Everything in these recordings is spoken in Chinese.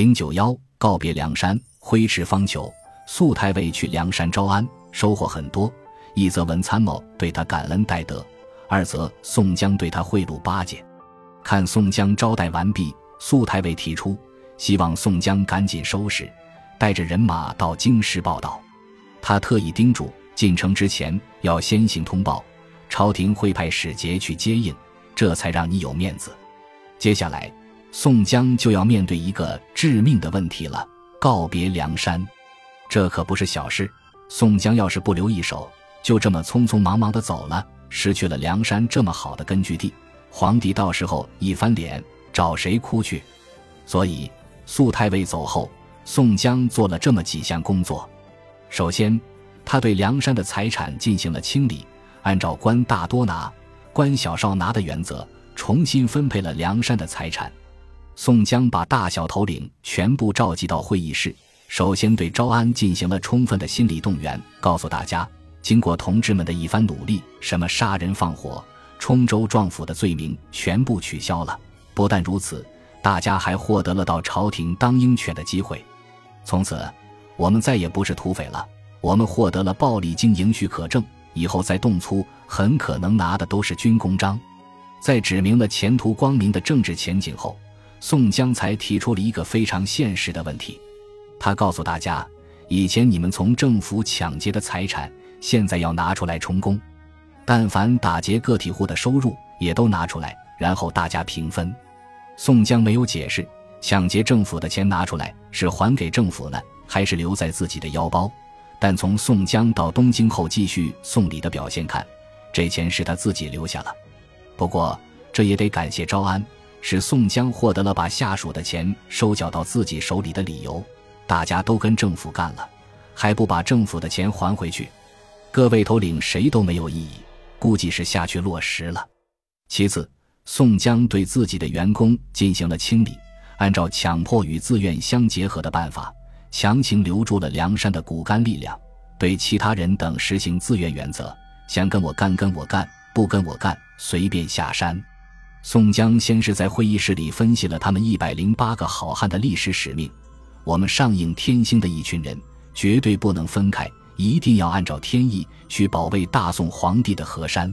零九幺告别梁山，挥斥方遒。肃太尉去梁山招安，收获很多。一则文参谋对他感恩戴德，二则宋江对他贿赂巴结。看宋江招待完毕，肃太尉提出希望宋江赶紧收拾，带着人马到京师报道。他特意叮嘱进城之前要先行通报，朝廷会派使节去接应，这才让你有面子。接下来，宋江就要面对一个致命的问题了：告别梁山。这可不是小事。宋江要是不留一手，就这么匆匆忙忙的走了，失去了梁山这么好的根据地，皇帝到时候一翻脸，找谁哭去？所以，肃太尉走后，宋江做了这么几项工作。首先，他对梁山的财产进行了清理，按照官大多拿、官小少拿的原则，重新分配了梁山的财产。宋江把大小头领全部召集到会议室。首先对招安进行了充分的心理动员，告诉大家，经过同志们的一番努力，什么杀人放火、冲州撞府的罪名全部取消了。不但如此，大家还获得了到朝廷当鹰犬的机会。从此，我们再也不是土匪了。我们获得了暴力经营许可证，以后再动粗，很可能拿的都是军功章。在指明了前途光明的政治前景后，宋江才提出了一个非常现实的问题。他告诉大家，以前你们从政府抢劫的财产，现在要拿出来充公；但凡打劫个体户的收入，也都拿出来，然后大家平分。宋江没有解释，抢劫政府的钱拿出来是还给政府呢，还是留在自己的腰包？但从宋江到东京后继续送礼的表现看，这钱是他自己留下了。不过这也得感谢招安，使宋江获得了把下属的钱收缴到自己手里的理由。大家都跟政府干了，还不把政府的钱还回去？各位头领谁都没有异议，估计是下去落实了。其次，宋江对自己的员工进行了清理，按照强迫与自愿相结合的办法，强行留住了梁山的骨干力量。对其他人等实行自愿原则，想跟我干跟我干，不跟我干随便下山。宋江先是在会议室里分析了他们一百零八个好汉的历史使命。我们上应天星的一群人，绝对不能分开，一定要按照天意去保卫大宋皇帝的河山。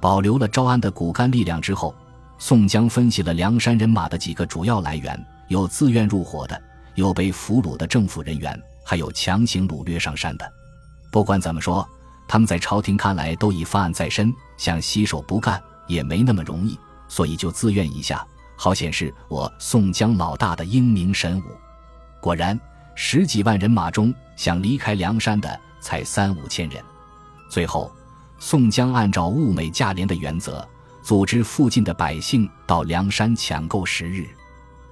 保留了招安的骨干力量之后，宋江分析了梁山人马的几个主要来源：有自愿入伙的，有被俘虏的政府人员，还有强行掳掠上山的。不管怎么说，他们在朝廷看来都已犯案在身，想洗手不干也没那么容易，所以就自愿一下，好显示我宋江老大的英明神武。果然，十几万人马中，想离开梁山的才三五千人。最后，宋江按照物美价廉的原则，组织附近的百姓到梁山抢购十日。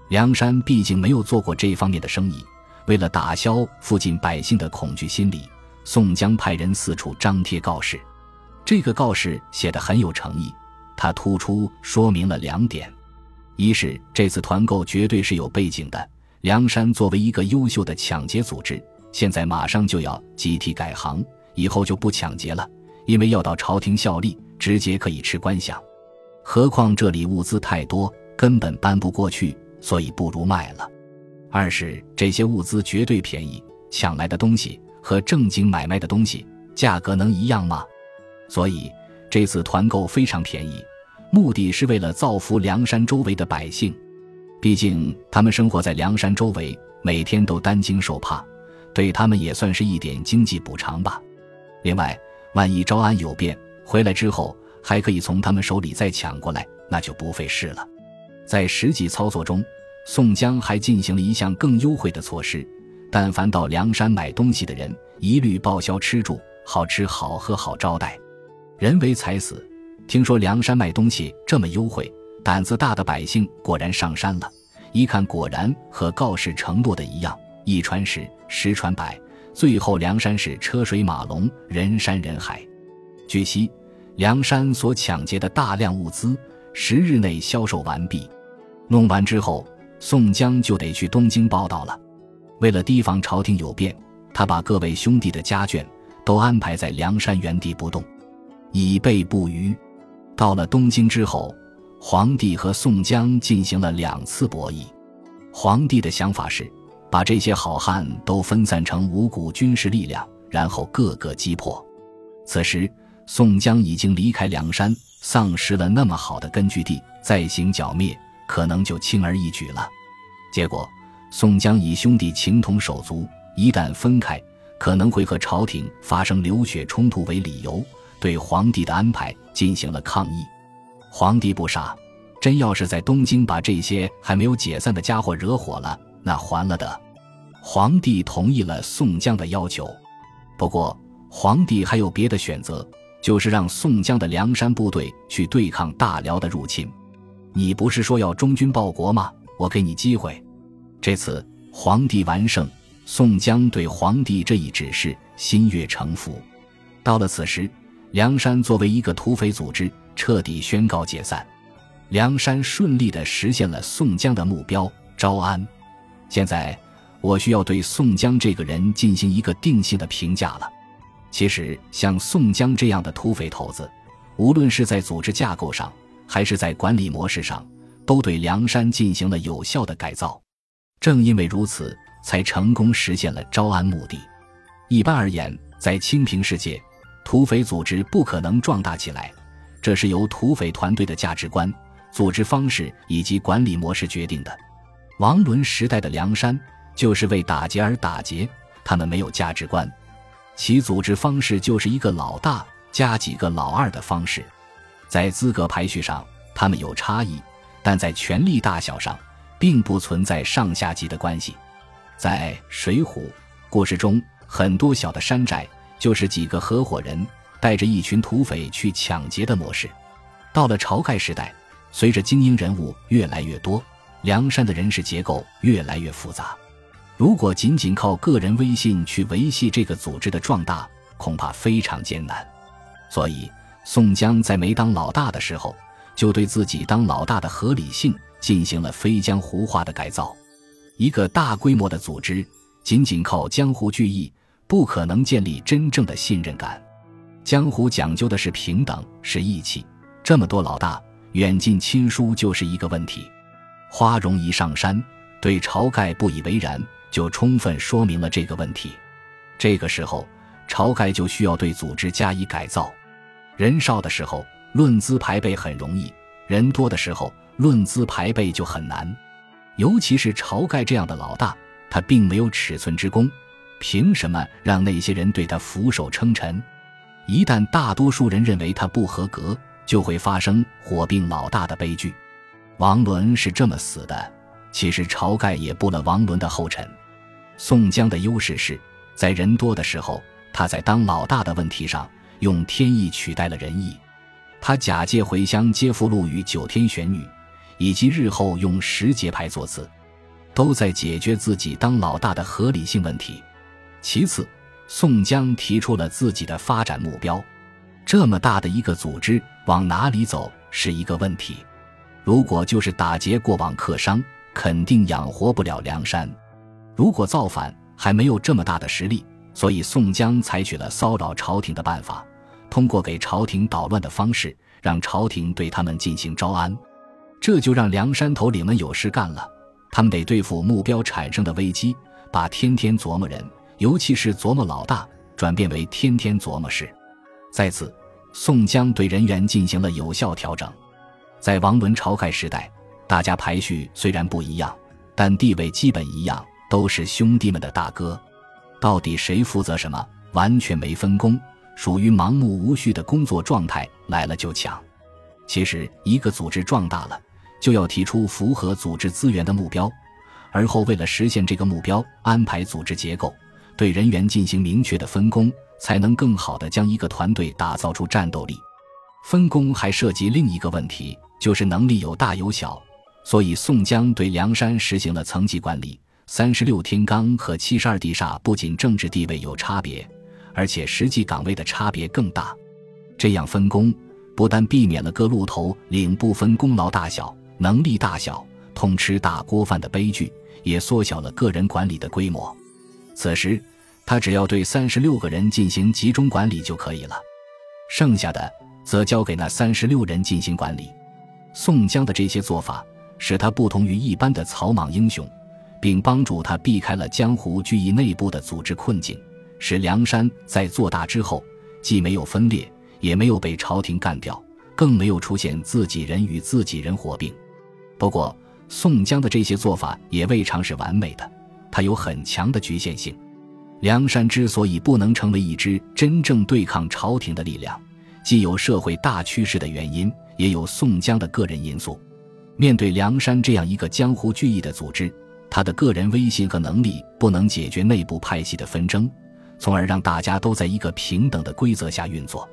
梁山毕竟没有做过这方面的生意，为了打消附近百姓的恐惧心理，宋江派人四处张贴告示。这个告示写得很有诚意，他突出说明了两点：一是这次团购绝对是有背景的。梁山作为一个优秀的抢劫组织，现在马上就要集体改行，以后就不抢劫了，因为要到朝廷效力，直接可以吃官饷。何况这里物资太多，根本搬不过去，所以不如卖了。二是这些物资绝对便宜，抢来的东西和正经买卖的东西价格能一样吗？所以这次团购非常便宜，目的是为了造福梁山周围的百姓。毕竟他们生活在梁山周围，每天都担惊受怕，对他们也算是一点经济补偿吧。另外，万一招安有变，回来之后还可以从他们手里再抢过来，那就不费事了。在实际操作中，宋江还进行了一项更优惠的措施：但凡到梁山买东西的人，一律报销吃住，好吃好喝好招待。人为财死，听说梁山卖东西这么优惠。胆子大的百姓果然上山了，一看果然和告示承诺的一样，一传十，十传百，最后梁山是车水马龙，人山人海。据悉，梁山所抢劫的大量物资，十日内销售完毕。弄完之后，宋江就得去东京报道了。为了提防朝廷有变，他把各位兄弟的家眷都安排在梁山原地不动，以备不虞。到了东京之后。皇帝和宋江进行了两次博弈，皇帝的想法是，把这些好汉都分散成五股军事力量，然后各个击破。此时，宋江已经离开梁山，丧失了那么好的根据地，再行剿灭，可能就轻而易举了。结果，宋江以兄弟情同手足，一旦分开，可能会和朝廷发生流血冲突为理由，对皇帝的安排进行了抗议。皇帝不傻。真要是在东京把这些还没有解散的家伙惹火了，那还了得！皇帝同意了宋江的要求，不过皇帝还有别的选择，就是让宋江的梁山部队去对抗大辽的入侵。你不是说要忠君报国吗？我给你机会。这次皇帝完胜，宋江对皇帝这一指示心悦诚服。到了此时，梁山作为一个土匪组织，彻底宣告解散。梁山顺利地实现了宋江的目标招安。现在，我需要对宋江这个人进行一个定性的评价了。其实，像宋江这样的土匪头子，无论是在组织架构上，还是在管理模式上，都对梁山进行了有效的改造。正因为如此，才成功实现了招安目的。一般而言，在清平世界，土匪组织不可能壮大起来，这是由土匪团队的价值观。组织方式以及管理模式决定的。王伦时代的梁山就是为打劫而打劫，他们没有价值观，其组织方式就是一个老大加几个老二的方式。在资格排序上，他们有差异，但在权力大小上，并不存在上下级的关系。在《水浒》故事中，很多小的山寨就是几个合伙人带着一群土匪去抢劫的模式。到了晁盖时代。随着精英人物越来越多，梁山的人事结构越来越复杂。如果仅仅靠个人威信去维系这个组织的壮大，恐怕非常艰难。所以，宋江在没当老大的时候，就对自己当老大的合理性进行了飞江湖化的改造。一个大规模的组织，仅仅靠江湖聚义，不可能建立真正的信任感。江湖讲究的是平等，是义气。这么多老大。远近亲疏就是一个问题。花荣一上山，对晁盖不以为然，就充分说明了这个问题。这个时候，晁盖就需要对组织加以改造。人少的时候，论资排辈很容易；人多的时候，论资排辈就很难。尤其是晁盖这样的老大，他并没有尺寸之功，凭什么让那些人对他俯首称臣？一旦大多数人认为他不合格，就会发生火并老大的悲剧。王伦是这么死的。其实晁盖也步了王伦的后尘。宋江的优势是在人多的时候，他在当老大的问题上用天意取代了仁义。他假借回乡接俘虏与九天玄女，以及日后用十节牌作词，都在解决自己当老大的合理性问题。其次，宋江提出了自己的发展目标。这么大的一个组织往哪里走是一个问题。如果就是打劫过往客商，肯定养活不了梁山。如果造反，还没有这么大的实力，所以宋江采取了骚扰朝廷的办法，通过给朝廷捣乱的方式，让朝廷对他们进行招安。这就让梁山头领们有事干了，他们得对付目标产生的危机，把天天琢磨人，尤其是琢磨老大，转变为天天琢磨事。在此，宋江对人员进行了有效调整。在王伦、晁盖时代，大家排序虽然不一样，但地位基本一样，都是兄弟们的大哥。到底谁负责什么，完全没分工，属于盲目无序的工作状态，来了就抢。其实，一个组织壮大了，就要提出符合组织资源的目标，而后为了实现这个目标，安排组织结构，对人员进行明确的分工。才能更好地将一个团队打造出战斗力。分工还涉及另一个问题，就是能力有大有小。所以宋江对梁山实行了层级管理。三十六天罡和七十二地煞不仅政治地位有差别，而且实际岗位的差别更大。这样分工不但避免了各路头领不分功劳大小、能力大小、痛吃大锅饭的悲剧，也缩小了个人管理的规模。此时。他只要对三十六个人进行集中管理就可以了，剩下的则交给那三十六人进行管理。宋江的这些做法，使他不同于一般的草莽英雄，并帮助他避开了江湖聚义内部的组织困境，使梁山在做大之后，既没有分裂，也没有被朝廷干掉，更没有出现自己人与自己人火并。不过，宋江的这些做法也未尝是完美的，他有很强的局限性。梁山之所以不能成为一支真正对抗朝廷的力量，既有社会大趋势的原因，也有宋江的个人因素。面对梁山这样一个江湖聚义的组织，他的个人威信和能力不能解决内部派系的纷争，从而让大家都在一个平等的规则下运作。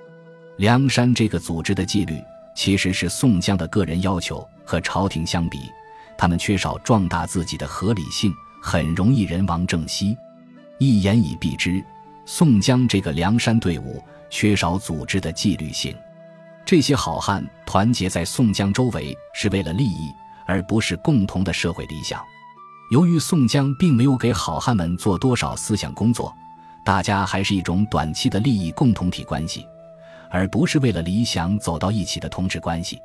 梁山这个组织的纪律，其实是宋江的个人要求。和朝廷相比。他们缺少壮大自己的合理性，很容易人亡政息。一言以蔽之，宋江这个梁山队伍缺少组织的纪律性。这些好汉团结在宋江周围是为了利益，而不是共同的社会理想。由于宋江并没有给好汉们做多少思想工作，大家还是一种短期的利益共同体关系，而不是为了理想走到一起的同志关系。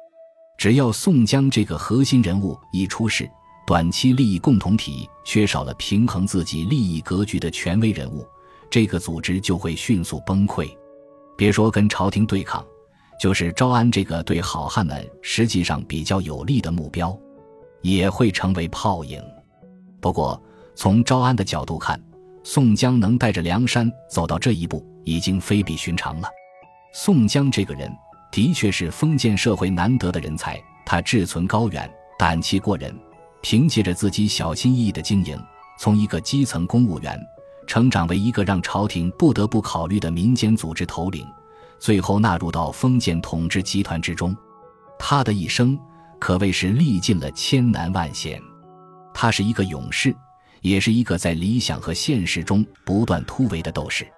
只要宋江这个核心人物一出事，短期利益共同体缺少了平衡自己利益格局的权威人物，这个组织就会迅速崩溃。别说跟朝廷对抗，就是招安这个对好汉们实际上比较有利的目标，也会成为泡影。不过，从招安的角度看，宋江能带着梁山走到这一步，已经非比寻常了。宋江这个人。的确是封建社会难得的人才，他志存高远，胆气过人，凭借着自己小心翼翼的经营，从一个基层公务员成长为一个让朝廷不得不考虑的民间组织头领，最后纳入到封建统治集团之中。他的一生可谓是历尽了千难万险，他是一个勇士，也是一个在理想和现实中不断突围的斗士。